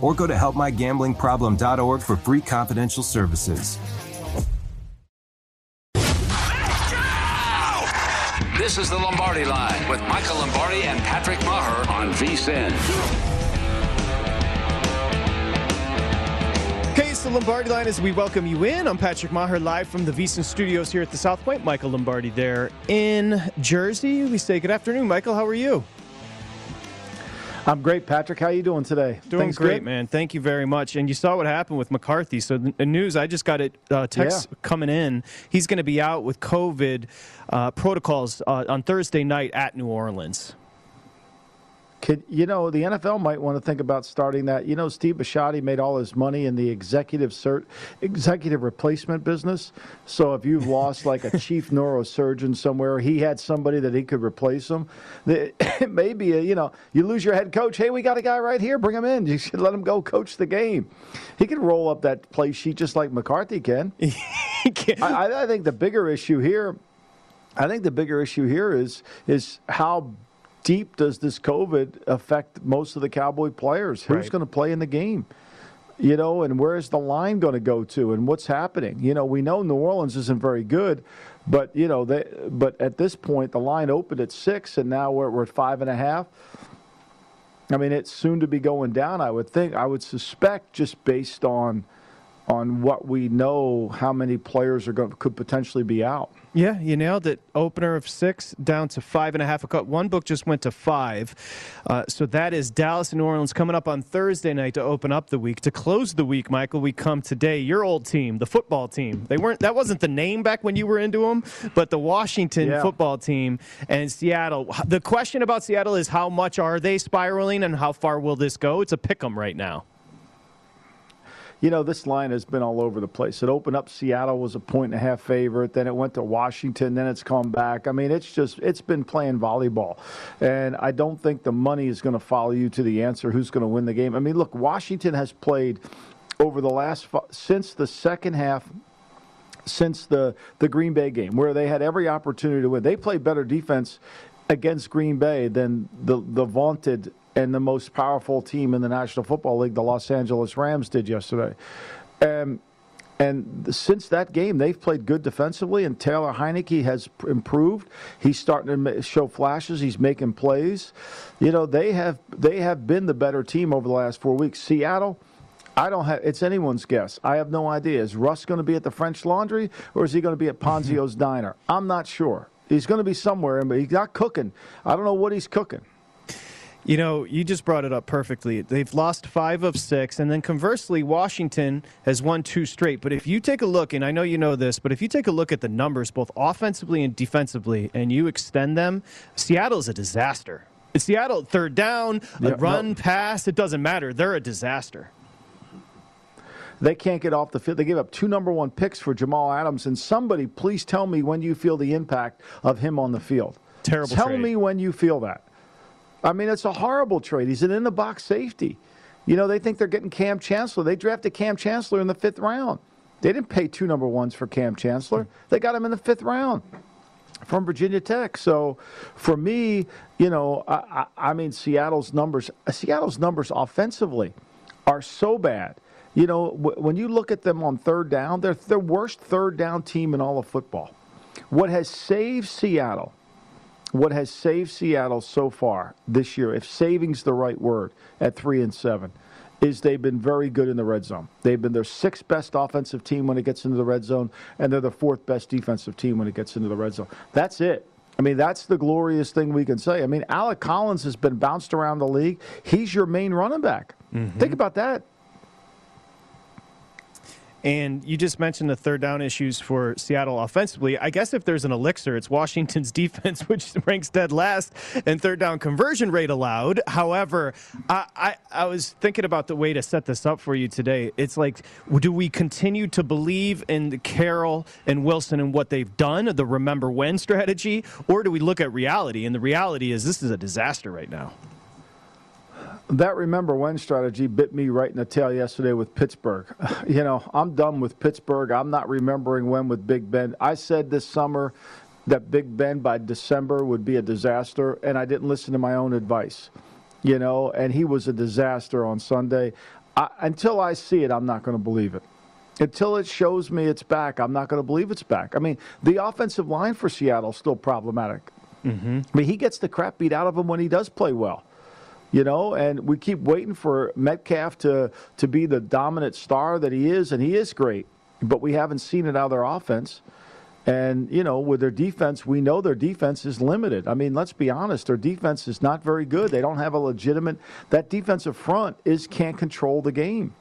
or go to helpmygamblingproblem.org for free confidential services. This is the Lombardi Line with Michael Lombardi and Patrick Maher on VSIN. Okay, it's the Lombardi line as we welcome you in. I'm Patrick Maher, live from the VSIN studios here at the South Point. Michael Lombardi there in Jersey. We say good afternoon, Michael. How are you? I'm great, Patrick. How are you doing today? Doing Things great, good? man. Thank you very much. And you saw what happened with McCarthy. So the, the news, I just got a uh, text Yeah. coming in. He's going to be out with COVID uh, protocols uh, on Thursday night at New Orleans. Could, you know, the NFL might want to think about starting that. You know, Steve Bisciotti made all his money in the executive cert, executive replacement business. So if you've lost like a chief neurosurgeon somewhere, he had somebody that he could replace him. The, it may be, a, you know, you lose your head coach. Hey, we got a guy right here. Bring him in. You should let him go coach the game. He could roll up that play sheet just like McCarthy can. I, I- I think the bigger issue here I think the bigger issue here is is how deep does this COVID affect most of the Cowboy players? Who's Right. going to play in the game? You know, and where is the line going to go to, and what's happening? You know, we know New Orleans isn't very good, but you know, they but at this point the line opened at six, and now we're, we're at five and a half. I mean, it's soon to be going down. I would think. I would suspect just based on on what we know, how many players are going could potentially be out. Yeah, you nailed it. Opener of six down to five and a half. A cut. One book just went to five. Uh, so that is Dallas and New Orleans coming up on Thursday night to open up the week. To close the week, Michael, we come today. Your old team, the football team. They weren't. That wasn't the name back when you were into them, but the Washington Yeah. football team and Seattle. The question about Seattle is how much are they spiraling and how far will this go? It's a pick 'em right now. You know, this line has been all over the place. It opened up Seattle was a point and a half favorite, then it went to Washington, then it's come back. I mean, it's just it's been playing volleyball. And I don't think the money is going to follow you to the answer who's going to win the game. I mean, look, Washington has played over the last since the second half since the the Green Bay game where they had every opportunity to win. They played better defense against Green Bay than the the vaunted and the most powerful team in the National Football League, the Los Angeles Rams, did yesterday. Um, and since that game, they've played good defensively, and Taylor Heinicke has improved. He's starting to show flashes. He's making plays. You know, they have they have been the better team over the last four weeks. Seattle. I don't have. It's anyone's guess. I have no idea. Is Russ going to be at the French Laundry or is he going to be at Ponzio's Diner? I'm not sure. He's going to be somewhere, but he's not cooking. I don't know what he's cooking. You know, you just brought it up perfectly. They've lost five of six, and then conversely, Washington has won two straight. But if you take a look, and I know you know this, but if you take a look at the numbers, both offensively and defensively, and you extend them, Seattle's a disaster. Seattle, third down, a Yeah, run, no. pass, it doesn't matter. They're a disaster. They can't get off the field. They gave up two number one picks for Jamal Adams. And somebody, please tell me when you feel the impact of him on the field. Terrible Tell trade. me when you feel that. I mean, it's a horrible trade. He's an in the box safety. You know, they think they're getting Kam Chancellor. They drafted Kam Chancellor in the fifth round. They didn't pay two number ones for Kam Chancellor. They got him in the fifth round from Virginia Tech. So for me, you know, I, I, I mean, Seattle's numbers, Seattle's numbers offensively are so bad. You know, w- when you look at them on third down, they're the worst third down team in all of football. What has saved Seattle, what has saved Seattle so far this year, if saving's the right word, at three and seven, is they've been very good in the red zone. They've been their sixth best offensive team when it gets into the red zone, and they're the fourth best defensive team when it gets into the red zone. That's it. I mean, that's the glorious thing we can say. I mean, Alex Collins has been bounced around the league. He's your main running back. Mm-hmm. Think about that. And you just mentioned the third down issues for Seattle offensively. I guess if there's an elixir, it's Washington's defense, which ranks dead last in third down conversion rate allowed. However, I, I, I was thinking about the way to set this up for you today. It's like, do we continue to believe in Carroll and Wilson and what they've done, the remember when strategy, or do we look at reality? And the reality is this is a disaster right now. That remember when strategy bit me right in the tail yesterday with Pittsburgh. You know, I'm done with Pittsburgh. I'm not remembering when with Big Ben. I said this summer that Big Ben by December would be a disaster, and I didn't listen to my own advice. You know, and he was a disaster on Sunday. I, until I see it, I'm not going to believe it. Until it shows me it's back, I'm not going to believe it's back. I mean, the offensive line for Seattle is still problematic. Mm-hmm. I mean, he gets the crap beat out of him when he does play well you know, and we keep waiting for Metcalf to to be the dominant star that he is, and he is great, but we haven't seen it out of their offense. And you know, with their defense, we know their defense is limited. I mean, let's be honest, their defense is not very good. They don't have a legitimate. That defensive front is can't control the game.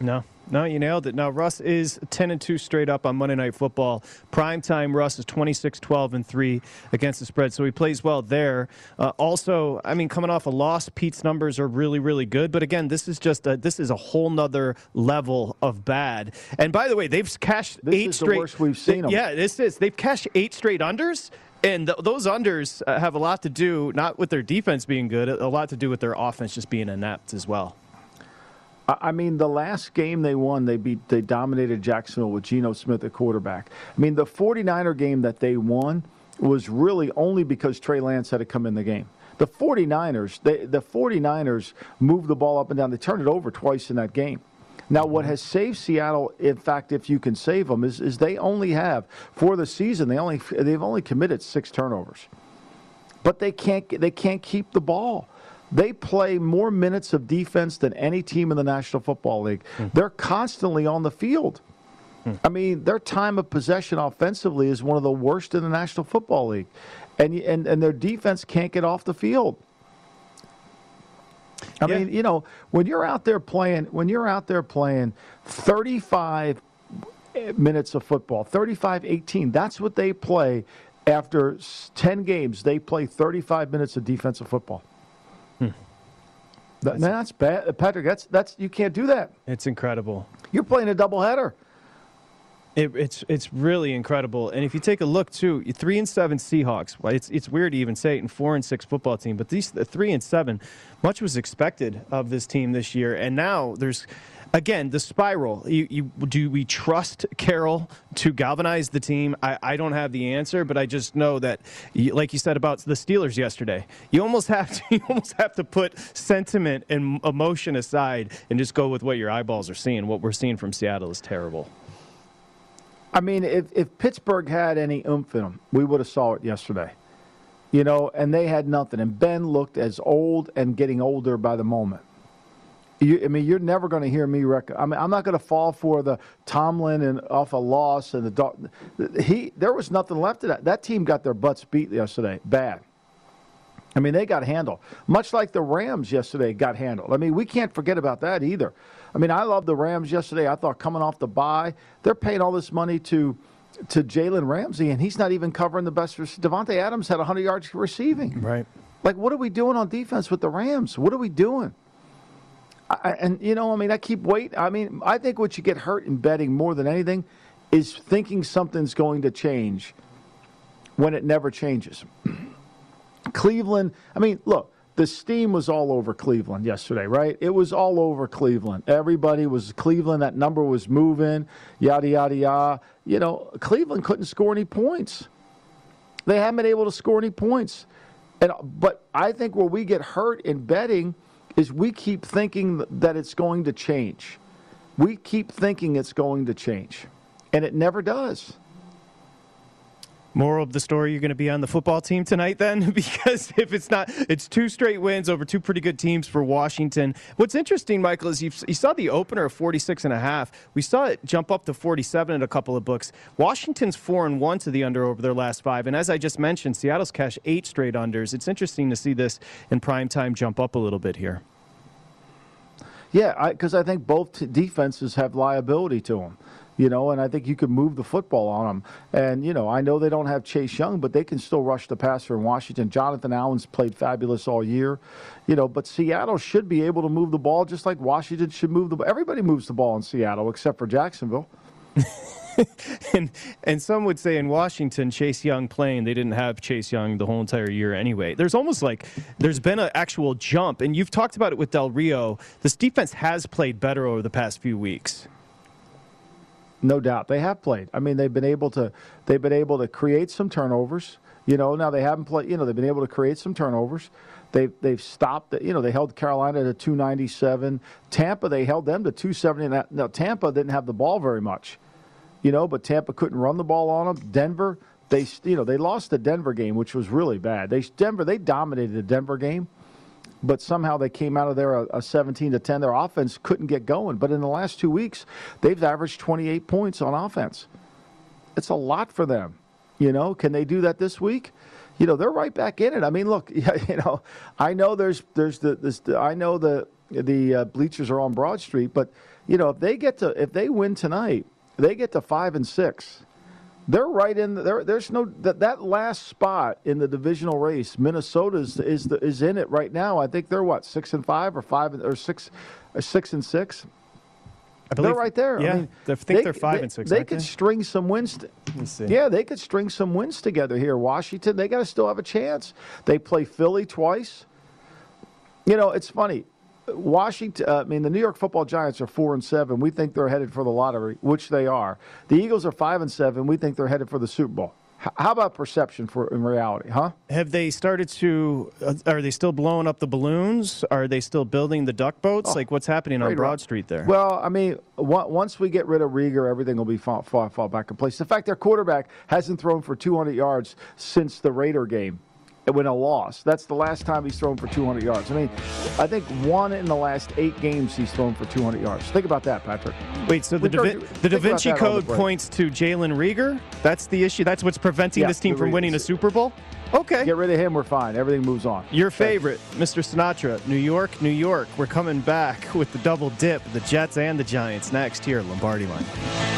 No, no, you nailed it. Now, Russ is 10 and 2 straight up on Monday Night Football. Prime time, Russ is 26 12 and 3 against the spread, so he plays well there. Uh, also, I mean, coming off a loss, Pete's numbers are really, really good. But again, this is just a, this is a whole nother level of bad. And by the way, they've cashed This eight is the straight. worst we've seen 'em. Yeah, this is. They've cashed eight straight unders. And th- those unders uh, have a lot to do, not with their defense being good, a lot to do with their offense just being inept as well. I mean, the last game they won, they beat, they dominated Jacksonville with Geno Smith at quarterback. I mean, the 49er game that they won was really only because Trey Lance had to come in the game. The 49ers, they, the 49ers moved the ball up and down. They turned it over twice in that game. Now, what has saved Seattle, in fact, if you can save them, is, is they only have for the season they only they've only committed six turnovers but they can't they can't keep the ball. They play more minutes of defense than any team in the National Football League. Mm-hmm. They're constantly on the field. Mm. I mean, their time of possession offensively is one of the worst in the National Football League, and and and their defense can't get off the field. I Yeah. mean, you know, when you're out there playing, when you're out there playing 35 minutes of football, 35 18, that's what they play after 10 games. They play 35 minutes of defensive football. That, man, that's bad, Patrick. That's that's you can't do that. It's incredible. You're playing a doubleheader. It, it's it's really incredible, and if you take a look too, three and seven Seahawks. Well, it's it's weird to even say it in four and six football team, but these the three and seven, much was expected of this team this year, and now there's. Again, the spiral. You, you, do we trust Carroll to galvanize the team? I, I don't have the answer, but I just know that, like you said about the Steelers yesterday, you almost have to you almost have to put sentiment and emotion aside and just go with what your eyeballs are seeing. What we're seeing from Seattle is terrible. I mean, if, if Pittsburgh had any oomph in them, we would have saw it yesterday. You know, and they had nothing. And Ben looked as old and getting older by the moment. You, I mean, you're never going to hear me. Rec- I mean, I'm not going to fall for the Tomlin and off a loss and the. He there was nothing left of that. That team got their butts beat yesterday, bad. I mean, they got handled, much like the Rams yesterday got handled. I mean, we can't forget about that either. I mean, I love the Rams yesterday. I thought coming off the bye, they're paying all this money to to Jalen Ramsey, and he's not even covering the best. Davante Adams had 100 yards receiving. Right. Like, what are we doing on defense with the Rams? What are we doing? I, and you know, I mean, I keep waiting. I mean, I think what you get hurt in betting more than anything is thinking something's going to change when it never changes. Cleveland. I mean, look, the steam was all over Cleveland yesterday, right? It was all over Cleveland. Everybody was Cleveland. That number was moving. Yada yada yada. You know, Cleveland couldn't score any points. They haven't been able to score any points. And but I think where we get hurt in betting is we keep thinking that it's going to change. We keep thinking it's going to change, and it never does. Moral of the story, you're going to be on the football team tonight then? because if it's not, it's two straight wins over two pretty good teams for Washington. What's interesting, Michael, is you saw the opener of 46 and a half. We saw it jump up to 47 in a couple of books. Washington's 4 and 1 to the under over their last five. And as I just mentioned, Seattle's cash eight straight unders. It's interesting to see this in prime time jump up a little bit here. Yeah, because I, I, think both t- defenses have liability to them you know, and I think you could move the football on them. And, you know, I know they don't have Chase Young, but they can still rush the passer in Washington. Jonathan Allen's played fabulous all year, you know, but Seattle should be able to move the ball just like Washington should move the ball. Everybody moves the ball in Seattle except for Jacksonville. and and some would say in Washington, Chase Young playing, they didn't have Chase Young the whole entire year anyway. There's almost like there's been an actual jump, and you've talked about it with Del Rio. This defense has played better over the past few weeks. No doubt, they have played. I mean, they've been able to they've been able to create some turnovers. You know, now they haven't played. You know, they've been able to create some turnovers. They've they've stopped. You know, they held Carolina to 297. Tampa, they held them to 270. Now Tampa didn't have the ball very much. You know, but Tampa couldn't run the ball on them. Denver, they you know they lost the Denver game, which was really bad. They Denver they dominated the Denver game but somehow they came out of there a, a 17 to 10. Their offense couldn't get going. But in the last two weeks, they've averaged 28 points on offense. It's a lot for them. You know, can they do that this week? You know, they're right back in it. I mean, look, you know, I know there's there's the this I know the the uh, bleachers are on Broad Street, but you know, if they get to if they win tonight, they get to five and six they're right in there. There's no that, that last spot in the divisional race. Minnesota is is, the, is in it right now. I think they're what six and five or five or six, or six and six. I believe, they're right there. Yeah, I, mean, I think they, are five they, and six. They could they? string some wins. Yeah, they could string some wins together here. Washington, they got to still have a chance. They play Philly twice. You know, it's funny. Washington, uh, I mean, the New York Football Giants are four and seven. We think they're headed for the lottery, which they are. The Eagles are five and seven. We think they're headed for the Super Bowl. H- how about perception for in reality, huh? Have they started to? Uh, are they still blowing up the balloons? Are they still building the duck boats? Oh, like what's happening on Broad Street there? Well, I mean, once we get rid of Reagor, everything will be fall, fall, fall back in place. The fact their quarterback hasn't thrown for 200 yards since the Raider game win a loss. That's the last time he's thrown for 200 yards. I mean, I think one in the last eight games he's thrown for 200 yards. Think about that, Patrick. Wait, so the, da, the Da Vinci Code points to Jalen Reagor? That's the issue? That's what's preventing yeah, this team from winning a Super Bowl? Okay. Get rid of him, we're fine. Everything moves on. Your favorite, Mr. Sinatra, New York, New York. We're coming back with the double dip, the Jets and the Giants next here, Lombardi line.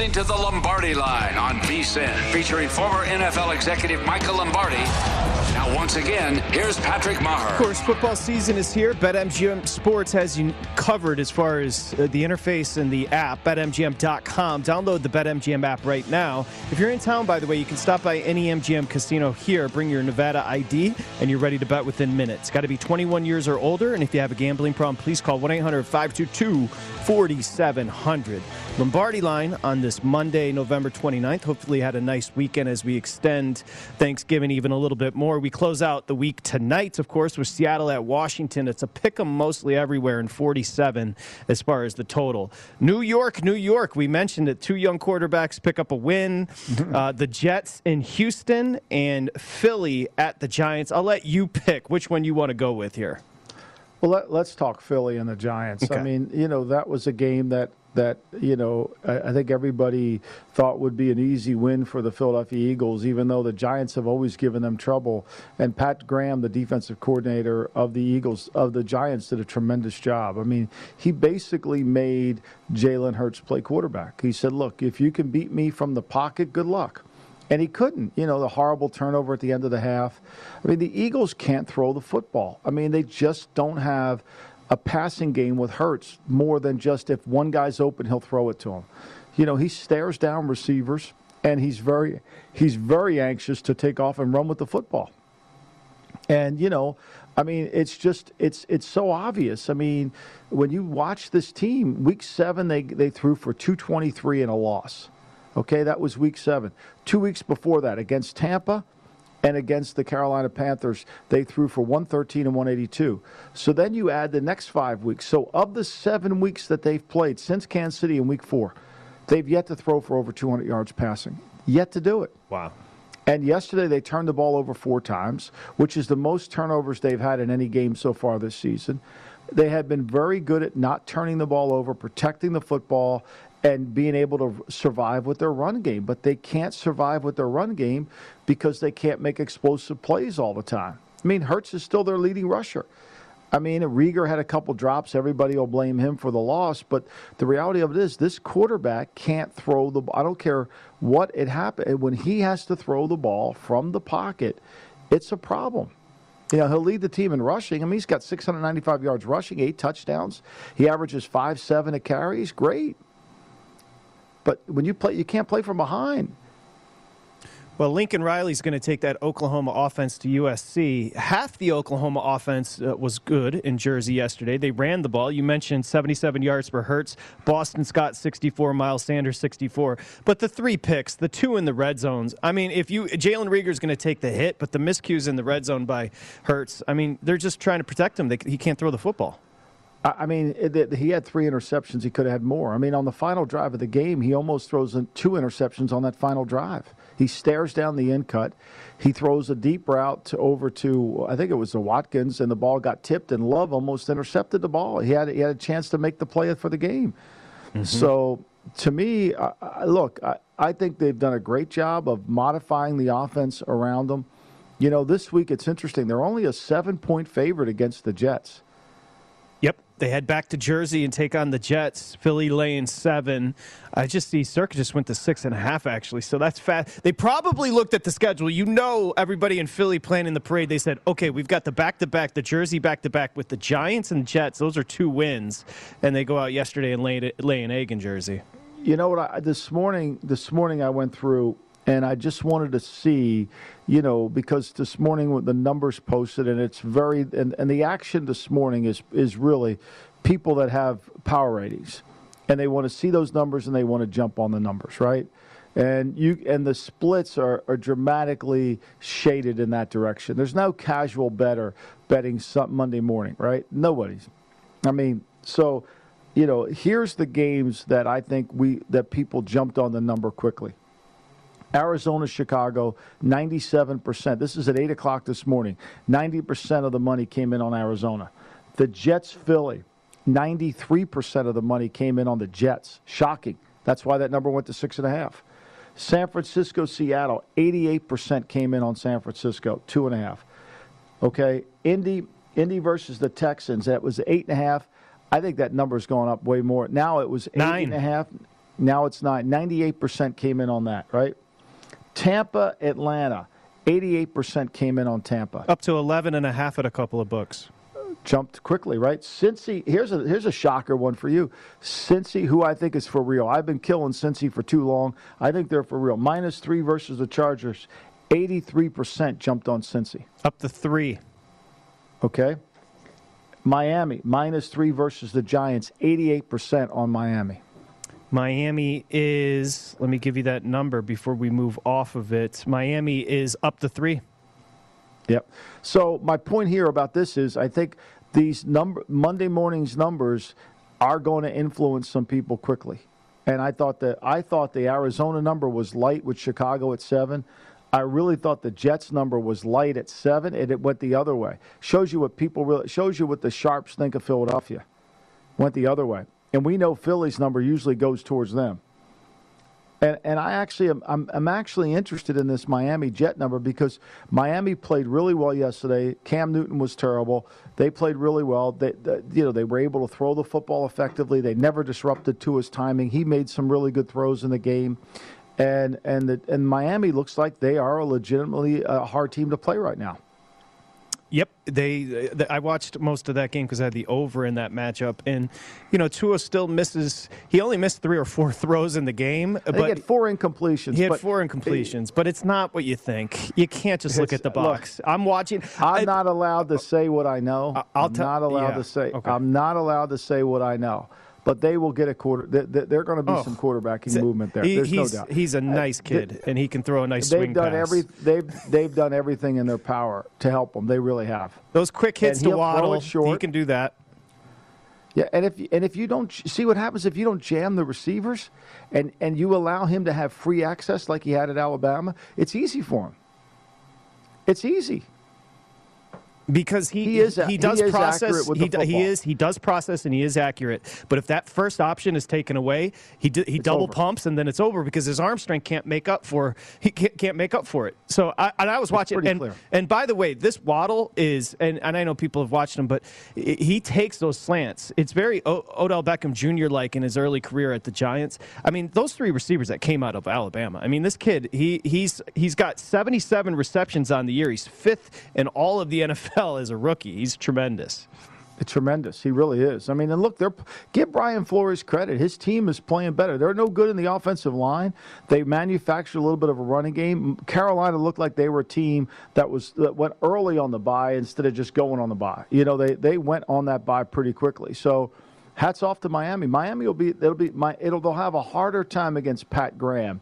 Listening to the Lombardi Line on VSIN, featuring former NFL executive Michael Lombardi. Once again, here's Patrick Maher. Of course, football season is here. BetMGM Sports has you covered as far as uh, the interface and the app, betmgm.com. Download the BetMGM app right now. If you're in town, by the way, you can stop by any MGM casino here, bring your Nevada ID, and you're ready to bet within minutes. Got to be 21 years or older, and if you have a gambling problem, please call 1 800 522 4700. Lombardi line on this Monday, November 29th. Hopefully, had a nice weekend as we extend Thanksgiving even a little bit more. We close out the week tonight, of course, with Seattle at Washington. It's a pick 'em mostly everywhere in 47 as far as the total. New York, New York. We mentioned it. Two young quarterbacks pick up a win. Uh, the Jets in Houston and Philly at the Giants. I'll let you pick which one you want to go with here. Well, let, us talk Philly and the Giants. Okay. I mean, you know, that was a game that that you know I, I, think everybody thought would be an easy win for the Philadelphia Eagles, even though the Giants have always given them trouble. And Pat Graham, the defensive coordinator of the Eagles of the Giants, did a tremendous job. I mean, he basically made Jalen Hurts play quarterback. He said, "Look, if you can beat me from the pocket, good luck." And he couldn't. You know, the horrible turnover at the end of the half. I mean, the Eagles can't throw the football. I mean, they just don't have a passing game with Hurts more than just if one guy's open, he'll throw it to him. You know, he stares down receivers and he's very he's very anxious to take off and run with the football. And you know, I mean, it's just it's it's so obvious. I mean, when you watch this team, week 7 they they threw for 223 and a loss. Okay, that was week 7. 2 weeks before that against Tampa, and against the Carolina Panthers, they threw for 113 and 182. So then you add the next five weeks. So of the seven weeks that they've played since Kansas City in week four, they've yet to throw for over 200 yards passing. Yet to do it. Wow. And yesterday they turned the ball over four times, which is the most turnovers they've had in any game so far this season. They have been very good at not turning the ball over, protecting the football, and being able to survive with their run game. But they can't survive with their run game because they can't make explosive plays all the time. I mean, Hurts is still their leading rusher. I mean, Reagor had a couple drops. Everybody will blame him for the loss, but the reality of it is, this quarterback can't throw the. I don't care what it happened when he has to throw the ball from the pocket. It's a problem. You know, he'll lead the team in rushing. I mean, he's got 695 yards rushing, eight touchdowns. He averages five seven a carry. He's great. But when you play, you can't play from behind. Well, Lincoln Riley's going to take that Oklahoma offense to USC. Half the Oklahoma offense uh, was good in Jersey yesterday. They ran the ball. You mentioned 77 yards per Hurts. Boston Scott 64, Miles Sanders 64. But the three picks, the two in the red zones. I mean, if you Jalen Reagor's going to take the hit, but the miscues in the red zone by Hurts. I mean, they're just trying to protect him. They, he can't throw the football. I mean, it, it- he had three interceptions. He could have had more. I mean, on the final drive of the game, he almost throws in two interceptions on that final drive. He stares down the end cut. He throws a deep route to, over to, I think it was the Watkins, and the ball got tipped, and Love almost intercepted the ball. He had, he had a chance to make the play for the game. Mm-hmm. So, to me, I, I, look, I, I think they've done a great job of modifying the offense around them. You know, this week it's interesting. They're only a seven point favorite against the Jets. Yep. They head back to Jersey and take on the Jets. Philly laying seven. I just see Circa just went to six and a half, actually. So that's fast. They probably looked at the schedule. You know, everybody in Philly planning the parade, they said, okay, we've got the back to back, the Jersey back to back with the Giants and Jets. Those are two wins. And they go out yesterday and lay, lay an egg in Jersey. You know what? I, this morning, this morning I went through and I just wanted to see, you know, because this morning with the numbers posted and it's very and, and the action this morning is is really people that have power ratings and they want to see those numbers and they want to jump on the numbers, right? And you and the splits are, are dramatically shaded in that direction. There's no casual bettor betting some Monday morning, right? Nobody's. I mean, so you know, here's the games that I think we that people jumped on the number quickly. Arizona, Chicago, 97%. This is at 8 o'clock this morning. 90% of the money came in on Arizona. The Jets, Philly, 93% of the money came in on the Jets. Shocking. That's why that number went to 6.5. San Francisco, Seattle, 88% came in on San Francisco, 2.5. Okay, Indy, Indy versus the Texans, that was 8.5. I think that number's gone up way more. Now it was eight and a half. Now it's nine. 98% came in on that, right? Tampa, Atlanta, 88% came in on Tampa. Up to 11 and a half at a couple of books. Jumped quickly, right? Cincy, here's a here's a shocker one for you. Cincy, who I think is for real. I've been killing Cincy for too long. I think they're for real. Minus three versus the Chargers. 83% jumped on Cincy. Up to three. Okay. Miami, minus three versus the Giants. 88% on Miami. Miami is, let me give you that number before we move off of it. Miami is up to three. Yep. So my point here about this is, I think these number Monday morning's numbers are going to influence some people quickly. And I thought that I thought the Arizona number was light with Chicago at seven. I really thought the Jets number was light at seven, and it went the other way. Shows you what people really shows you what the sharps think of Philadelphia. Went the other way, and we know Philly's number usually goes towards them. And, and I actually am I'm, I'm actually interested in this Miami Jet number because Miami played really well yesterday. Cam Newton was terrible. They played really well. They, they you know they were able to throw the football effectively. They never disrupted Tua's timing. He made some really good throws in the game, and and the, and Miami looks like they are a legitimately uh, hard team to play right now. Yep, they. uh, I watched most of that game because I had the over in that matchup, and you know Tua still misses. He only missed three or four throws in the game, I but he had four incompletions. he had four incompletions. But it's not what you think. You can't just look at the look, box. I'm watching. I'm not allowed to say what I know. I'll I'm tell- not allowed yeah, to say. okay. I'm not allowed to say what I know. But they will get a quarter. They, they, they're going to be Oh. some quarterbacking movement there. he- There's no doubt. He's a nice they- kid, and he can throw a nice they've swing done pass. every. They've they've done everything in their power to help them. They really have. Those quick hits And to Waddle, he can do that. Yeah, and if and if you don't see what happens if you don't jam the receivers, and and you allow him to have free access like he had at Alabama, it's easy for him. It's easy. Because he He is- he does he process he, he is he does process and he is accurate but if that first option is taken away he d- he double over. pumps and then it's over because his arm strength can't make up for he can't, make up for it so I and I was watching and clear. and by the way this Waddle is and, and I know people have watched him but he takes those slants it's very o- Odell Beckham Jr. like in his early career at the Giants I mean those three receivers that came out of Alabama I mean this kid he he's he's got 77 receptions on the year he's fifth in all of the NFL as a rookie he's tremendous Tremendous. He really is. I mean, and look, they're give Brian Flores credit. His team is playing better. They're no good in the offensive line. They manufactured a little bit of a running game. Carolina looked like they were a team that was that went early on the bye instead of just going on the bye. You know, they they went on that bye pretty quickly. So, hats off to Miami. Miami will be it'll be my it'll they'll have a harder time against Pat Graham.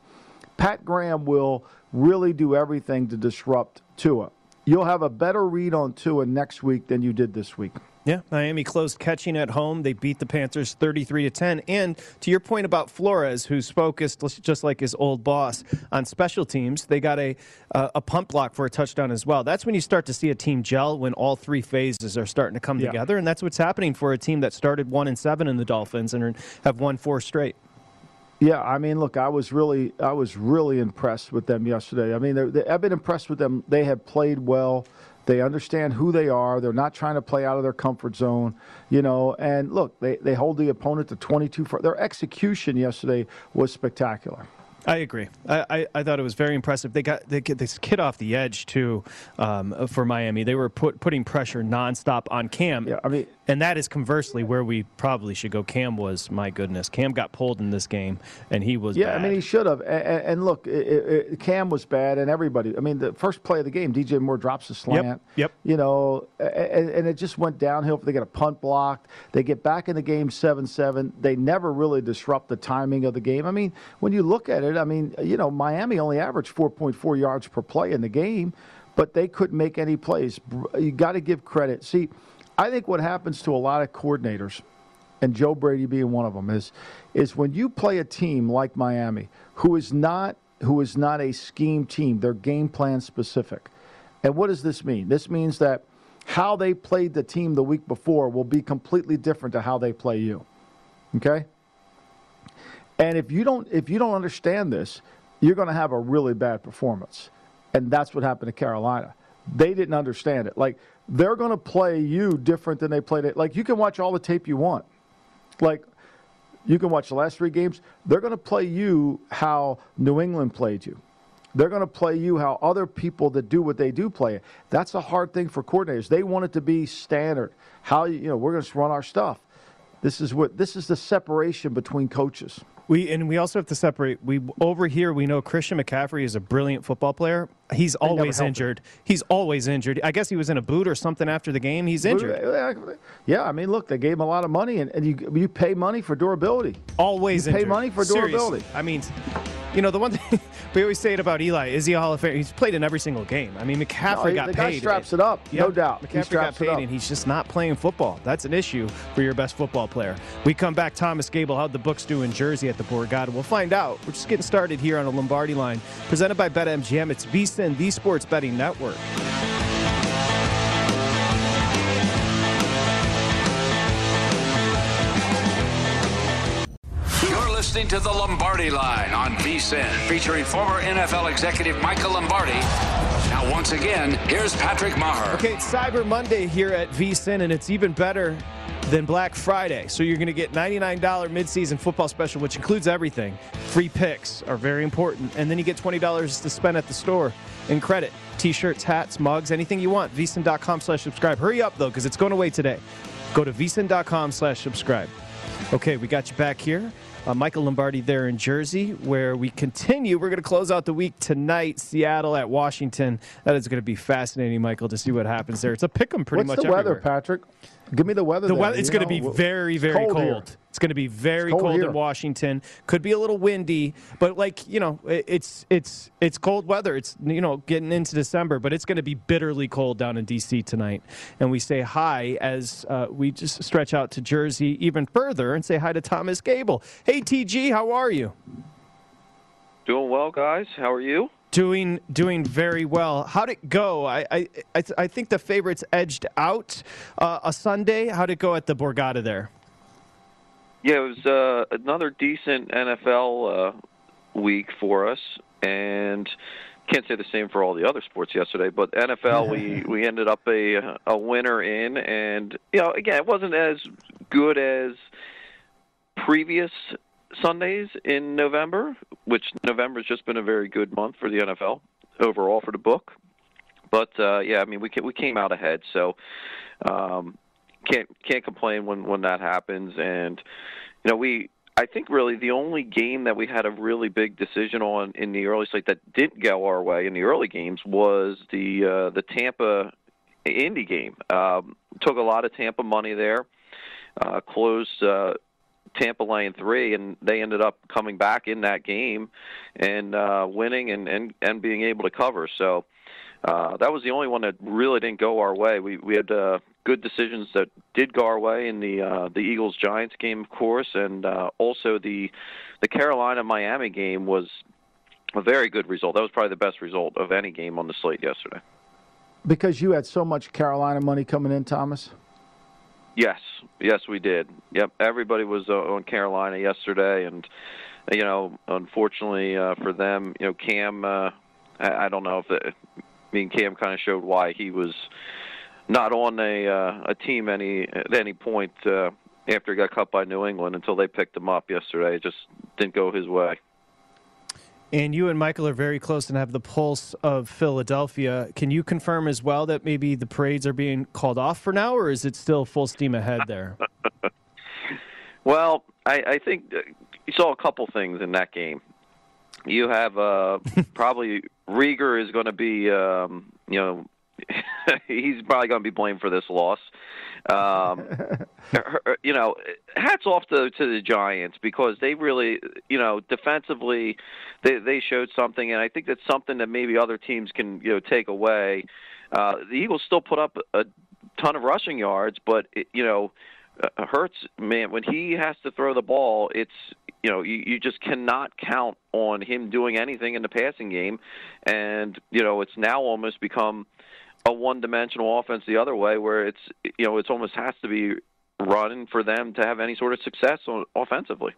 Pat Graham will really do everything to disrupt Tua. You'll have a better read on Tua next week than you did this week. Yeah, Miami closed catching at home. They beat the Panthers 33 to 10. And to your point about Flores, who's focused just like his old boss on special teams, they got a uh, a pump block for a touchdown as well. That's when you start to see a team gel when all three phases are starting to come Yeah. together, and that's what's happening for a team that started one and seven in the Dolphins and have won four straight. Yeah, I mean, look, I was really, I was really impressed with them yesterday. I mean, they, I've been impressed with them. They have played well. They understand who they are. They're not trying to play out of their comfort zone, you know. And look, they, they hold the opponent to 22. For, their execution yesterday was spectacular. I agree. I, I, I thought it was very impressive. They got they get this kid off the edge too um, for Miami. They were put, putting pressure nonstop on Cam. Yeah, I mean, and that is conversely where we probably should go. Cam was my goodness. Cam got pulled in this game, and he was Yeah, bad. I mean, he should have. And, and look, it, it, Cam was bad, and everybody. I mean, the first play of the game, DJ Moore drops a slant. Yep. yep. You know, and, and it just went downhill. They get a punt blocked. They get back in the game seven-seven. They never really disrupt the timing of the game. I mean, when you look at it, I mean, you know, Miami only averaged 4.4 yards per play in the game, but they couldn't make any plays. You got to give credit. See, I think what happens to a lot of coordinators and Joe Brady being one of them is is when you play a team like Miami who is not who is not a scheme team, they're game plan specific. And what does this mean? This means that how they played the team the week before will be completely different to how they play you. Okay? And if you don't if you don't understand this, you're going to have a really bad performance. And that's what happened to Carolina. They didn't understand it. Like they're going to play you different than they played it. Like you can watch all the tape you want. Like you can watch the last three games. They're going to play you how New England played you. They're going to play you how other people that do what they do play it. That's a hard thing for coordinators. They want it to be standard. How you know we're going to run our stuff. This is what this is the separation between coaches. We and we also have to separate. We over here we know Christian McCaffrey is a brilliant football player. He's always help him. injured. He's always injured. I guess he was in a boot or something after the game. He's injured. Yeah, I mean, look, they gave him a lot of money, and, and you you pay money for durability. Always you pay injured. money for Seriously. durability. I mean, you know the one thing we always say it about Eli is he a Hall of Fame? He's played in every single game. I mean, McCaffrey No, he- got the guy paid. straps it up, no Yep. doubt. He McCaffrey got paid, up. and he's just not playing football. That's an issue for your best football player. We come back. Thomas Gable, how'd the books do in Jersey at the Borgata? We'll find out. We're just getting started here on a Lombardi line, presented by BetMGM. It's VSIN, the Sports Betting Network. You're listening to the Lombardi Line on VSIN, featuring former NFL executive Michael Lombardi. Now, once again, here's Patrick Maher. Okay, it's Cyber Monday here at VSIN, and it's even better than Black Friday. So you're going to get $99 midseason football special, which includes everything. Free picks are very important, and then you get $20 to spend at the store in credit. T-shirts, hats, mugs, anything you want. VSIN.com slash subscribe. Hurry up, though, because it's going away today. Go to VSIN.com slash subscribe. Okay, we got you back here. Uh, Michael Lombardi there in Jersey, where we continue. We're going to close out the week tonight. Seattle at Washington. That is going to be fascinating, Michael, to see what happens there. It's a pick 'em pretty What's much the weather, everywhere. Patrick? Give me the weather. The there, weather, it's going to be very, It's very cold cold. It's going to be very It's cold, cold in. Washington. Could be a little windy, but like you know, it's it's it's cold weather. It's you know getting into December, but it's going to be bitterly cold down in DC tonight. And we say hi as uh, we just stretch out to Jersey even further and say hi to Thomas Gable. Hey TG, how are you? Doing well, guys. How are you? Doing doing very well. How'd it go? I I I, I think the favorites edged out uh, a Sunday. How'd it go at the Borgata there? Yeah, it was uh, another decent NFL uh, week for us, and can't say the same for all the other sports yesterday. But NFL, we we ended up a a winner in, and you know, again, it wasn't as good as previous Sundays in November, which November has just been a very good month for the NFL overall for the book. But uh, yeah, I mean, we we came out ahead, so. Um, can't can't complain when when that happens. And you know, we I think really the only game that we had a really big decision on in the early slate that didn't go our way in the early games was the uh, the Tampa Indy game. Um, took a lot of Tampa money there. Uh, closed uh, Tampa laying three, and they ended up coming back in that game and uh, winning and, and and being able to cover. So uh, that was the only one that really didn't go our way. We we had uh, good decisions that did go our way in the uh, the Eagles Giants game, of course, and uh, also the the Carolina Miami game was a very good result. That was probably the best result of any game on the slate yesterday. Because you had so much Carolina money coming in, Thomas. Yes, yes, we did. Yep, everybody was uh, on Carolina yesterday, and you know, unfortunately uh, for them, you know, Cam. Uh, I, I don't know if it, I mean Cam kind of showed why he was not on a uh, a team any at any point uh, after he got cut by New England until they picked him up yesterday. It just didn't go his way. And you and Michael are very close and have the pulse of Philadelphia. Can you confirm as well that maybe the parades are being called off for now, or is it still full steam ahead there? well, I, I think uh, you saw a couple things in that game. You have uh, probably Reagor is going to be, um, you know, he's probably going to be blamed for this loss. Um, you know, hats off to to the Giants because they really, you know, defensively, they they showed something, and I think that's something that maybe other teams can you know take away. Uh, the Eagles still put up a ton of rushing yards, but it, you know, uh, Hurts man when he has to throw the ball, it's you know you, you just cannot count on him doing anything in the passing game, and you know it's now almost become a one-dimensional offense the other way, where it's you know it's almost has to be running for them to have any sort of success offensively.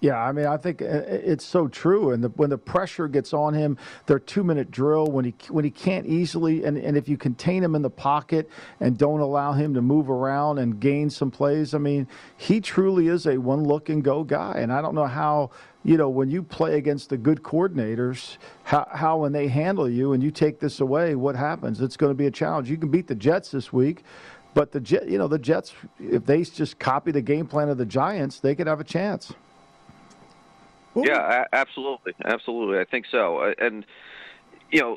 Yeah, I mean, I think uh, it's so true. And the, when the pressure gets on him, their two-minute drill when he when he can't easily, and, and if you contain him in the pocket and don't allow him to move around and gain some plays, I mean, he truly is a one-look and go guy. And I don't know how you know, when you play against the good coordinators, how, how when they handle you and you take this away, what happens? It's going to be a challenge. You can beat the Jets this week, but the Jet, you know, the Jets, if they just copy the game plan of the Giants, they could have a chance. Yeah, absolutely, absolutely. I think so. Uh, and you know,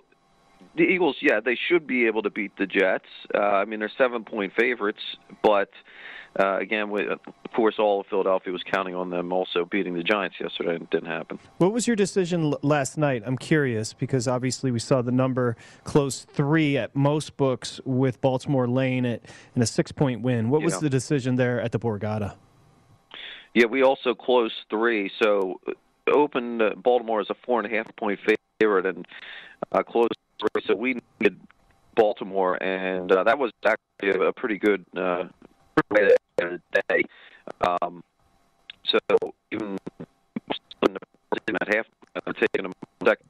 the Eagles, yeah, they should be able to beat the Jets. Uh, I mean, they're seven-point favorites, but uh, again, we, of course, all of Philadelphia was counting on them also beating the Giants yesterday, and it didn't happen. What was your decision l- last night? I'm curious because obviously we saw the number close three at most books with Baltimore laying it in a six-point win. What was Yeah. the decision there at the Borgata? Yeah, we also closed three, so opened uh, Baltimore as a four and a half point favorite, and uh, closed three. So we needed Baltimore, and uh, that was actually a, pretty good uh, the day. Um, so even in that half, uh, taking them second.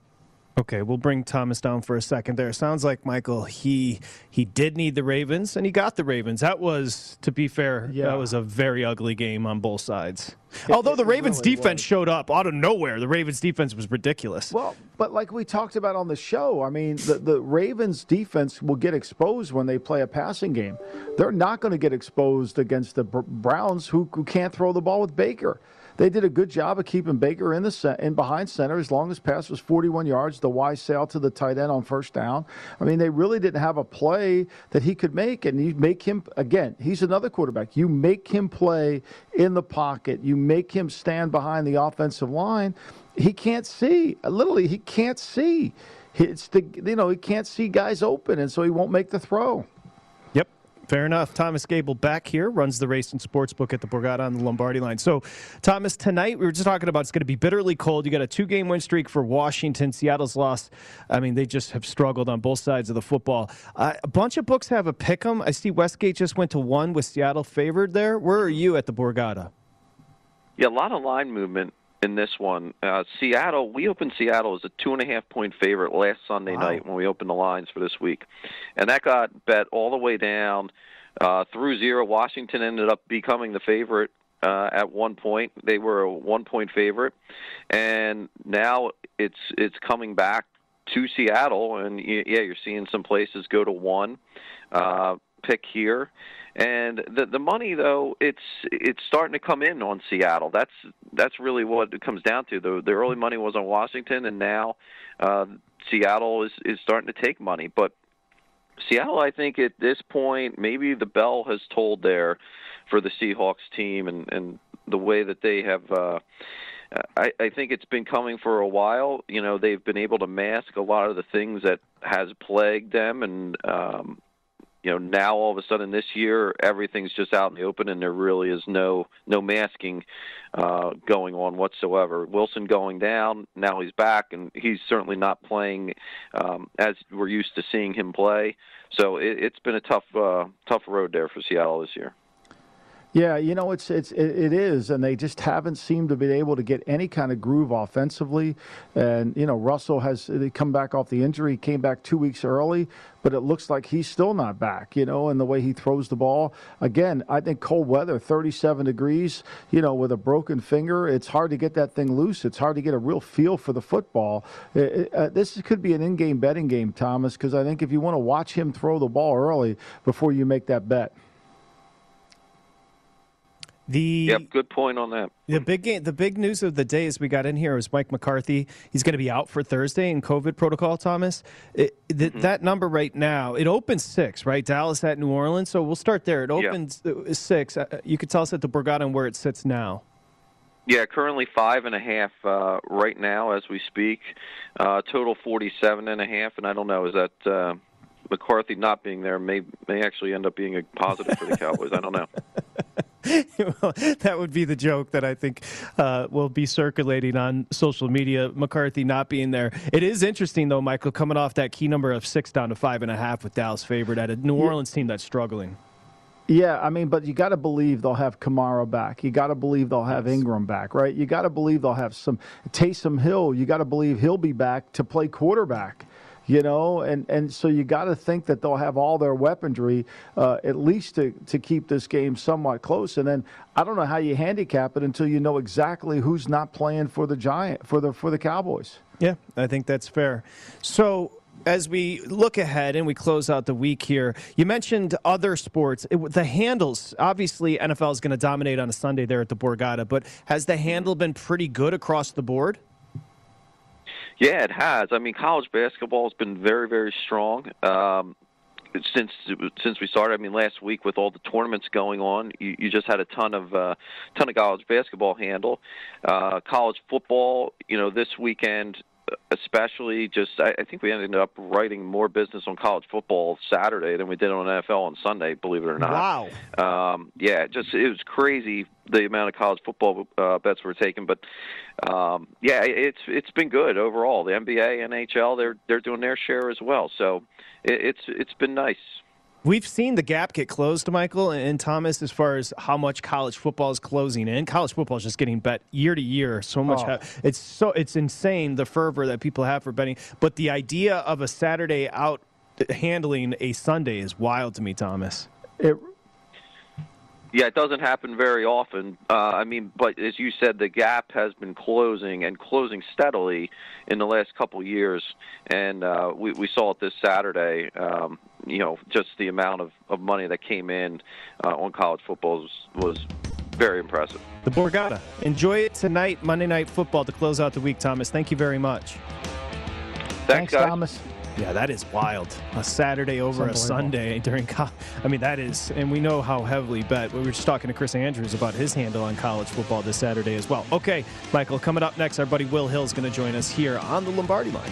Okay, we'll bring Thomas down for a second there. Sounds like Michael he he did need the Ravens and he got the Ravens. That was to be fair, Yeah. that was a very ugly game on both sides. It- Although the Ravens really defense was. showed up out of nowhere. The Ravens defense was ridiculous. Well, but like we talked about on the show, I mean, the, the Ravens defense will get exposed when they play a passing game. They're not going to get exposed against the Browns, who, who can't throw the ball with Baker. They did a good job of keeping Baker in the in behind center as long as pass was 41 yards. The Y sail to the tight end on first down. I mean, they really didn't have a play that he could make, and you make him again. He's another quarterback. You make him play in the pocket. You make him stand behind the offensive line. He can't see. Literally, he can't see. It's the you know he can't see guys open, and so he won't make the throw. Fair enough. Thomas Gable back here runs the race and sports book at the Borgata on the Lombardi line. So, Thomas, tonight we were just talking about it's going to be bitterly cold. You got a two game win streak for Washington. Seattle's lost. I mean, they just have struggled on both sides of the football. Uh, a bunch of books have a pick 'em. I see Westgate just went to one with Seattle favored there. Where are you at the Borgata? Yeah, a lot of line movement in this one. Uh, Seattle, we opened Seattle as a two and a half point favorite last Sunday night when we opened the lines for this week, and that got bet all the way down uh, through zero. Washington ended up becoming the favorite uh, at one point. They were a one point favorite, and now it's it's coming back to Seattle, and yeah, you're seeing some places go to one. Uh, pick here. And the the money though, it's it's starting to come in on Seattle. That's that's really what it comes down to. The the early money was on Washington, and now uh, Seattle is is starting to take money. But Seattle, I think at this point, maybe the bell has tolled there for the Seahawks team, and and the way that they have. Uh, I, I think it's been coming for a while. You know, they've been able to mask a lot of the things that has plagued them, and um, you know, now all of a sudden this year everything's just out in the open, and there really is no no masking uh, going on whatsoever. Wilson going down, now he's back, and he's certainly not playing um, as we're used to seeing him play. So it, it's been a tough uh, tough road there for Seattle this year. Yeah, you know it's it's it, is, and they just haven't seemed to be able to get any kind of groove offensively. And you know Russell has come back off the injury, came back two weeks early, but it looks like he's still not back. You know, and the way he throws the ball. Again, I think cold weather, 37 degrees. You know, with a broken finger, it's hard to get that thing loose. It's hard to get a real feel for the football. It, uh, this could be an in-game betting game, Thomas, because I think if you want to watch him throw the ball early before you make that bet. The yep, good point on that. The big game, the big news of the day as we got in here was Mike McCarthy. He's going to be out for Thursday in COVID protocol. Thomas, it, th- Mm-hmm. that number right now it opens six, right? Dallas at New Orleans. So we'll start there. It opens uh, six. Uh, you could tell us at the Borgata and where it sits now. Yeah, currently five and a half uh, right now as we speak. Uh, total forty-seven and a half, and I don't know is that uh, McCarthy not being there may may actually end up being a positive for the Cowboys. I don't know. well, that would be the joke that I think uh, will be circulating on social media. McCarthy not being there. It is interesting though, Michael, coming off that key number of six down to five and a half with Dallas favored at a New Orleans team that's struggling. Yeah, I mean, but you got to believe they'll have Kamara back. You got to believe they'll have Ingram back, right? You got to believe they'll have some Taysom Hill. You got to believe he'll be back to play quarterback. You know, and, and so you got to think that they'll have all their weaponry uh, at least to, to keep this game somewhat close. And then I don't know how you handicap it until you know exactly who's not playing for the Giant for the for the Cowboys. Yeah, I think that's fair. So as we look ahead and we close out the week here, you mentioned other sports. It, the handles, obviously, NFL is going to dominate on a Sunday there at the Borgata, but has the handle been pretty good across the board? Yeah, it has. I mean, college basketball has been very, very strong. Um, since since we started, I mean, last week with all the tournaments going on, you, you just had a ton of uh, ton of college basketball handle. Uh, college football, you know, this weekend especially just I, I think we ended up writing more business on college football Saturday than we did on NFL on Sunday, believe it or not. Wow. Um, yeah, just it was crazy the amount of college football uh, bets were taken, but um, yeah, it's it's been good overall. The NBA, NHL, they're they're doing their share as well. So it, it's it's been nice. We've seen the gap get closed, Michael and Thomas, as far as how much college football is closing in. College football is just getting bet year to year. So much. Oh. It's so it's insane the fervor that people have for betting. But the idea of a Saturday out handling a Sunday is wild to me, Thomas. It Yeah, it doesn't happen very often. Uh, I mean, but as you said, the gap has been closing and closing steadily in the last couple years, and uh, we, we saw it this Saturday. Um, you know, just the amount of, of money that came in uh, on college football was, was very impressive. The Borgata. Enjoy it tonight, Monday Night Football, to close out the week, Thomas. Thank you very much. Thanks, guys. Thomas. Yeah, that is wild. A Saturday over a Sunday during college. I mean, that is, and we know how heavily bet. We were just talking to Chris Andrews about his handle on college football this Saturday as well. Okay, Michael, coming up next, our buddy Will Hill is going to join us here on the Lombardi line.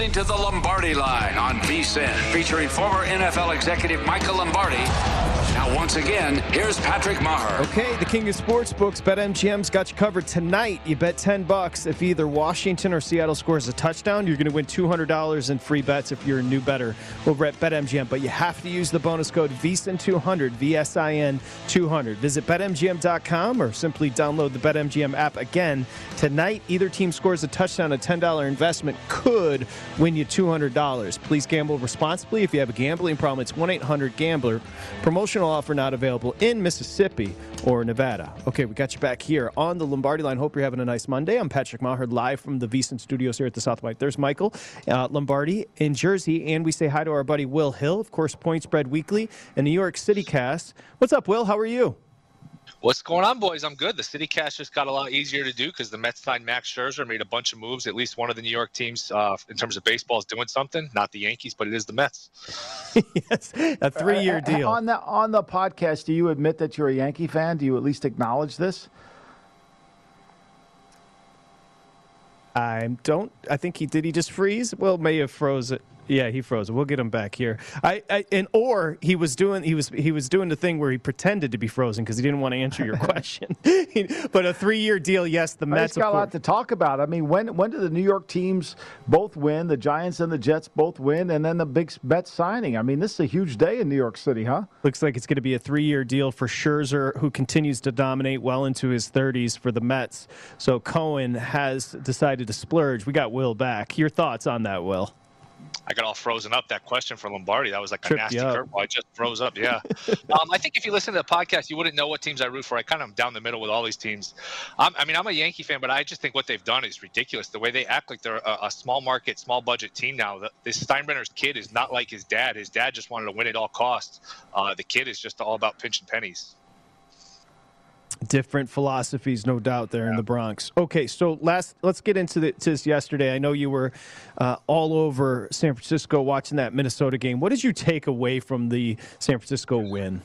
Listening to the Lombardi Line on VSIN, featuring former NFL executive Michael Lombardi. Now, once again, here's Patrick Maher. Okay, the king of sports books, BetMGM's got you covered tonight. You bet 10 bucks if either Washington or Seattle scores a touchdown, you're going to win $200 in free bets if you're a new bettor over at BetMGM. But you have to use the bonus code VSIN200, VSIN 200. Visit BetMGM.com or simply download the BetMGM app. Again, tonight, either team scores a touchdown, a $10 investment could win you $200. Please gamble responsibly. If you have a gambling problem, it's 1 800 Gambler. Promotional offer not available in Mississippi or Nevada. Okay, we got you back here on the Lombardi line. Hope you're having a nice Monday. I'm Patrick Maher, live from the VSiN studios here at the South Point. There's Michael uh, Lombardi in Jersey, and we say hi to our buddy Will Hill, of course, Point Spread Weekly and New York City Cast. What's up, Will? How are you? What's going on, boys? I'm good. The City Cast just got a lot easier to do because the Mets signed Max Scherzer, made a bunch of moves. At least one of the New York teams, uh, in terms of baseball, is doing something. Not the Yankees, but it is the Mets. yes, a three-year Uh, deal. On the on the podcast, do you admit that you're a Yankee fan? Do you at least acknowledge this? I don't. I think he did. He just freeze. Well, may have froze it. Yeah, he froze. We'll get him back here. I, I and or he was doing he was he was doing the thing where he pretended to be frozen because he didn't want to answer your question. but a three year deal, yes. The Mets. got a lot to talk about. I mean, when when do the New York teams both win? The Giants and the Jets both win, and then the big bet signing. I mean, this is a huge day in New York City, huh? Looks like it's going to be a three year deal for Scherzer, who continues to dominate well into his 30s for the Mets. So Cohen has decided to splurge. We got Will back. Your thoughts on that, Will? I got all frozen up. That question for Lombardi, that was like a nasty curveball. I just froze up. Yeah. um, I think if you listen to the podcast, you wouldn't know what teams I root for. I kind of am down the middle with all these teams. Um, I mean, I'm a Yankee fan, but I just think what they've done is ridiculous. The way they act like they're a, a small market, small budget team now. The, this Steinbrenner's kid is not like his dad. His dad just wanted to win at all costs. Uh, the kid is just all about pinching pennies. Different philosophies, no doubt, there in the Bronx. Okay, so last, let's get into the, this yesterday. I know you were uh, all over San Francisco watching that Minnesota game. What did you take away from the San Francisco win?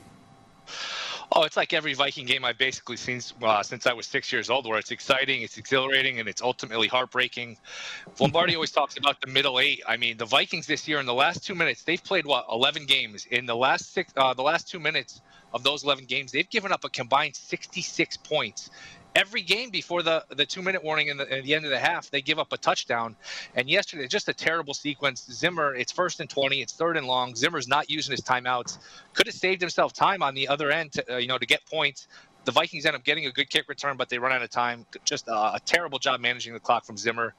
Oh, it's like every Viking game I've basically seen uh, since I was six years old, where it's exciting, it's exhilarating, and it's ultimately heartbreaking. Lombardi always talks about the middle eight. I mean, the Vikings this year in the last two minutes, they've played what 11 games. In the last six, uh, the last two minutes of those 11 games, they've given up a combined 66 points every game before the the two minute warning and the, the end of the half, they give up a touchdown. And yesterday, just a terrible sequence. Zimmer, it's first and 20, it's third and long. Zimmer's not using his timeouts. Could have saved himself time on the other end, to, uh, you know, to get points. The Vikings end up getting a good kick return, but they run out of time. Just a terrible job managing the clock from Zimmer.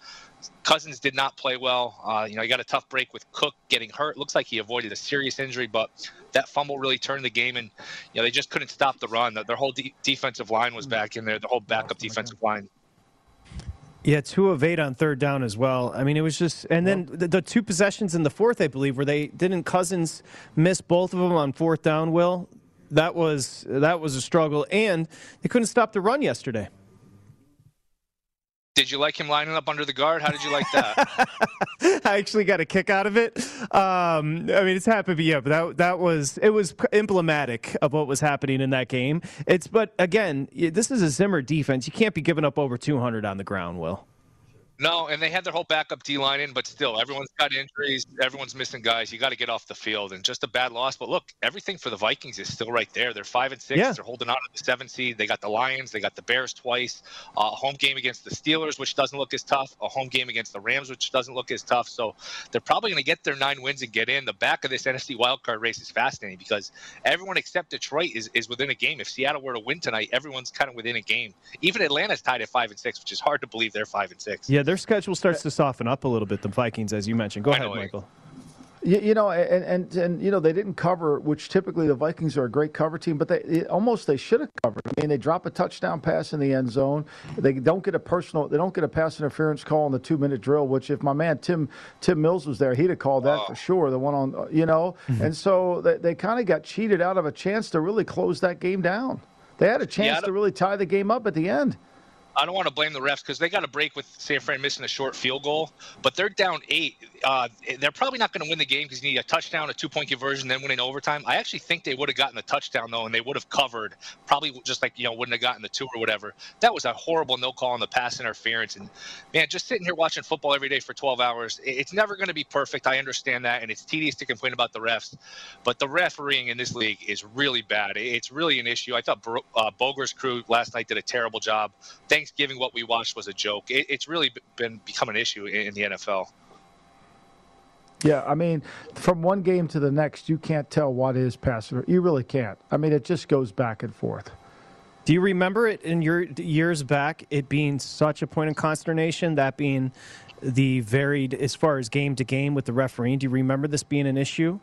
Cousins did not play well. Uh, you know, he got a tough break with Cook getting hurt. Looks like he avoided a serious injury, but that fumble really turned the game, and you know they just couldn't stop the run. Their whole de- defensive line was back in there. The whole backup defensive line. Yeah, two of eight on third down as well. I mean, it was just, and then the, the, two possessions in the fourth, I believe, where they didn't Cousins miss both of them on fourth down. Will that was that was a struggle, and they couldn't stop the run yesterday. Did you like him lining up under the guard? How did you like that? I actually got a kick out of it. Um, I mean, it's happened, yeah, but that that was it was emblematic of what was happening in that game. It's but again, this is a Zimmer defense. You can't be giving up over 200 on the ground, Will. No, and they had their whole backup D line in, but still, everyone's got injuries. Everyone's missing guys. You got to get off the field, and just a bad loss. But look, everything for the Vikings is still right there. They're five and six. Yeah. They're holding on to the seven seed. They got the Lions. They got the Bears twice. A uh, home game against the Steelers, which doesn't look as tough. A home game against the Rams, which doesn't look as tough. So they're probably going to get their nine wins and get in. The back of this NFC wildcard race is fascinating because everyone except Detroit is, is within a game. If Seattle were to win tonight, everyone's kind of within a game. Even Atlanta's tied at five and six, which is hard to believe they're five and six. Yeah, their schedule starts to soften up a little bit. The Vikings, as you mentioned. Go ahead, Michael. You, you, know, and, and and you know they didn't cover, which typically the Vikings are a great cover team, but they it, almost they should have covered. I mean, they drop a touchdown pass in the end zone. They don't get a personal, they don't get a pass interference call on the two minute drill. Which if my man Tim Tim Mills was there, he'd have called that oh. for sure. The one on, you know, mm-hmm. and so they, they kind of got cheated out of a chance to really close that game down. They had a chance yeah, to really tie the game up at the end. I don't want to blame the refs because they got a break with San Fran missing a short field goal, but they're down eight. Uh, they're probably not going to win the game because you need a touchdown, a two point conversion, then winning overtime. I actually think they would have gotten the touchdown though, and they would have covered. Probably just like you know wouldn't have gotten the two or whatever. That was a horrible no call on the pass interference. And man, just sitting here watching football every day for 12 hours, it's never going to be perfect. I understand that, and it's tedious to complain about the refs, but the refereeing in this league is really bad. It's really an issue. I thought uh, Boger's crew last night did a terrible job. Thanks Thanksgiving, what we watched was a joke. It, it's really been become an issue in, in the NFL. Yeah, I mean, from one game to the next, you can't tell what is pass. You really can't. I mean, it just goes back and forth. Do you remember it in your years back? It being such a point of consternation, that being the varied as far as game to game with the refereeing. Do you remember this being an issue?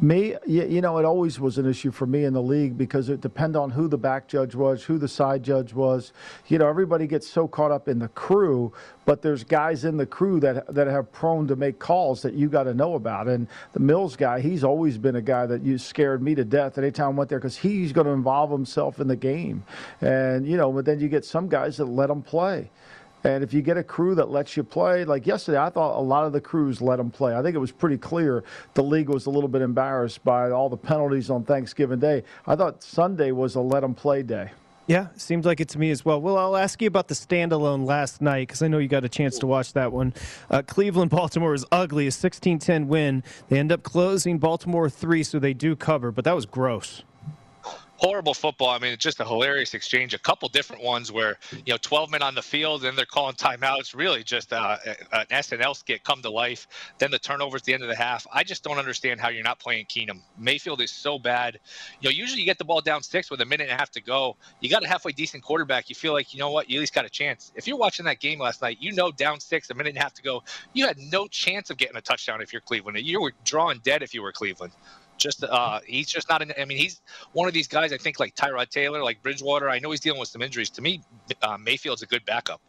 Me, you know, it always was an issue for me in the league because it depended on who the back judge was, who the side judge was. You know, everybody gets so caught up in the crew, but there's guys in the crew that that have prone to make calls that you got to know about. And the Mills guy, he's always been a guy that you scared me to death anytime I went there because he's going to involve himself in the game. And you know, but then you get some guys that let him play. And if you get a crew that lets you play, like yesterday, I thought a lot of the crews let them play. I think it was pretty clear the league was a little bit embarrassed by all the penalties on Thanksgiving Day. I thought Sunday was a let them play day. Yeah, seems like it to me as well. Well, I'll ask you about the standalone last night because I know you got a chance to watch that one. Uh, Cleveland Baltimore is ugly, a 16 10 win. They end up closing Baltimore three, so they do cover, but that was gross horrible football. I mean, it's just a hilarious exchange. A couple different ones where you know 12 men on the field and they're calling timeouts. Really, just uh, an SNL skit come to life. Then the turnovers at the end of the half. I just don't understand how you're not playing Keenum. Mayfield is so bad. You know, usually you get the ball down six with a minute and a half to go. You got a halfway decent quarterback. You feel like you know what, you at least got a chance. If you're watching that game last night, you know down six, a minute and a half to go. You had no chance of getting a touchdown if you're Cleveland. You were drawing dead if you were Cleveland just uh, he's just not. An, I mean, he's one of these guys. I think like Tyrod Taylor, like Bridgewater. I know he's dealing with some injuries. To me, uh, Mayfield's a good backup.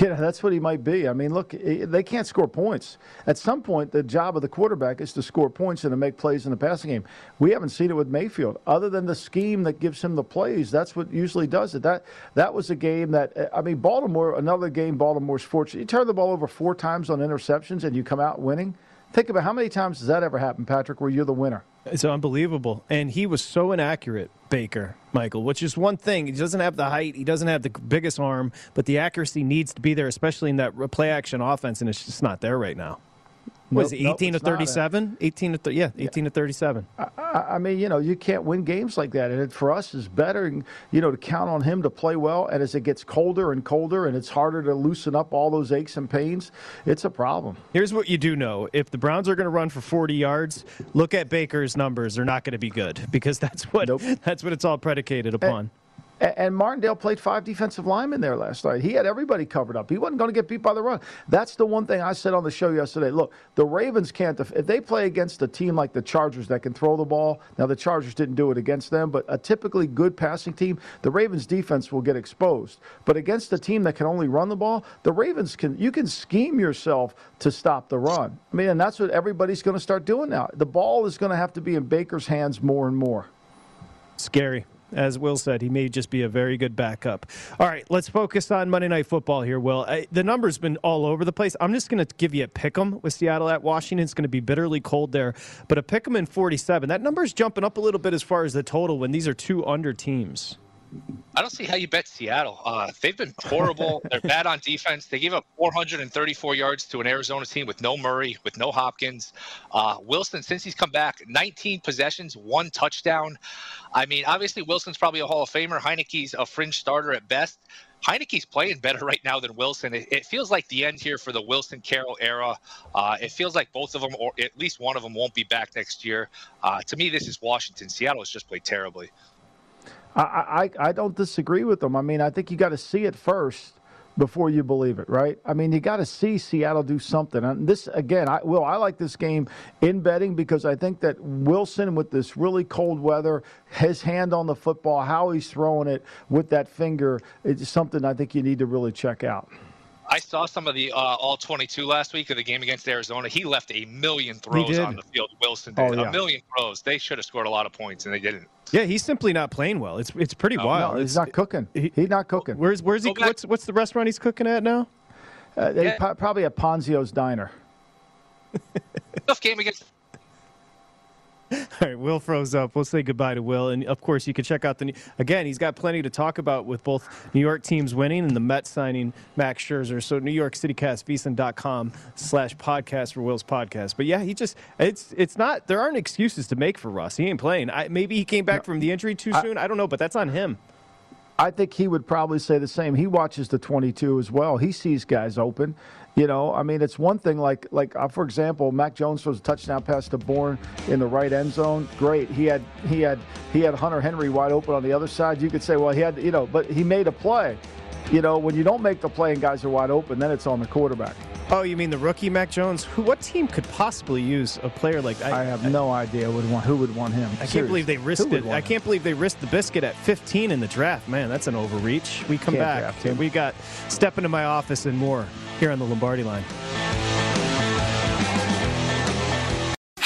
Yeah, that's what he might be. I mean, look, they can't score points. At some point, the job of the quarterback is to score points and to make plays in the passing game. We haven't seen it with Mayfield. Other than the scheme that gives him the plays, that's what usually does it. That that was a game that I mean, Baltimore. Another game, Baltimore's fortunate. You turn the ball over four times on interceptions and you come out winning. Think about how many times does that ever happen, Patrick, where you're the winner? It's unbelievable. And he was so inaccurate, Baker, Michael, which is one thing. He doesn't have the height, he doesn't have the biggest arm, but the accuracy needs to be there, especially in that play action offense, and it's just not there right now. Was Nope, it 18 it's to 37? 18 to th- yeah, 18 to 37. I, I mean, you know, you can't win games like that. And it, for us, it's better, you know, to count on him to play well. And as it gets colder and colder and it's harder to loosen up all those aches and pains, it's a problem. Here's what you do know: if the Browns are going to run for 40 yards, look at Baker's numbers. They're not going to be good because that's what that's what it's all predicated upon. A- And Martindale played five defensive linemen there last night. He had everybody covered up. He wasn't going to get beat by the run. That's the one thing I said on the show yesterday. Look, the Ravens can't. Def- if they play against a team like the Chargers that can throw the ball, now the Chargers didn't do it against them, but a typically good passing team, the Ravens defense will get exposed. But against a team that can only run the ball, the Ravens can. You can scheme yourself to stop the run. I mean, and that's what everybody's going to start doing now. The ball is going to have to be in Baker's hands more and more. Scary. As Will said, he may just be a very good backup. All right, let's focus on Monday Night Football here, Will. I, the number's been all over the place. I'm just going to give you a pick 'em with Seattle at Washington. It's going to be bitterly cold there, but a pick 'em in 47. That number's jumping up a little bit as far as the total when these are two under teams. I don't see how you bet Seattle. Uh, they've been horrible. They're bad on defense. They gave up 434 yards to an Arizona team with no Murray, with no Hopkins. Uh, Wilson, since he's come back, 19 possessions, one touchdown. I mean, obviously Wilson's probably a Hall of Famer. Heinicke's a fringe starter at best. Heinicke's playing better right now than Wilson. It, it feels like the end here for the Wilson Carroll era. Uh, it feels like both of them, or at least one of them, won't be back next year. Uh, to me, this is Washington. Seattle has just played terribly. I, I, I don't disagree with them. I mean, I think you got to see it first before you believe it, right? I mean, you got to see Seattle do something. And this, again, I will. I like this game in betting because I think that Wilson, with this really cold weather, his hand on the football, how he's throwing it with that finger, it's something I think you need to really check out. I saw some of the uh, all 22 last week of the game against Arizona. He left a million throws on the field. Wilson did Oh, yeah. a million throws. They should have scored a lot of points, and they didn't. Yeah, he's simply not playing well. It's it's pretty wild. No, he's It's- not cooking. he's not cooking. Where's where's he? What's what's the restaurant he's cooking at now? Uh, they pro- probably at Ponzio's Diner. Tough game against. All right, Will froze up. We'll say goodbye to Will, and of course, you can check out the New, again. He's got plenty to talk about with both New York teams winning and the Mets signing Max Scherzer. So New York City Cast, VSiN.com slash podcast for Will's podcast. But yeah, he just it's it's not there aren't excuses to make for Russ. He ain't playing. I, maybe he came back from the injury too soon. I don't know, but that's on him. I think he would probably say the same. He watches the 22 as well. He sees guys open. You know, I mean, it's one thing like like uh, for example, Mac Jones throws a touchdown pass to Bourne in the right end zone. Great. He had he had he had Hunter Henry wide open on the other side. You could say, well, he had you know, but he made a play. You know, when you don't make the play and guys are wide open, then it's on the quarterback. Oh, you mean the rookie Mac Jones? Who? What team could possibly use a player like that? I have no idea would want who would want him. I can't believe they risked it. I him? can't believe they risked the biscuit at 15 in the draft. Man, that's an overreach. We come Can't back. We got step into my office and more here on the Lombardi line.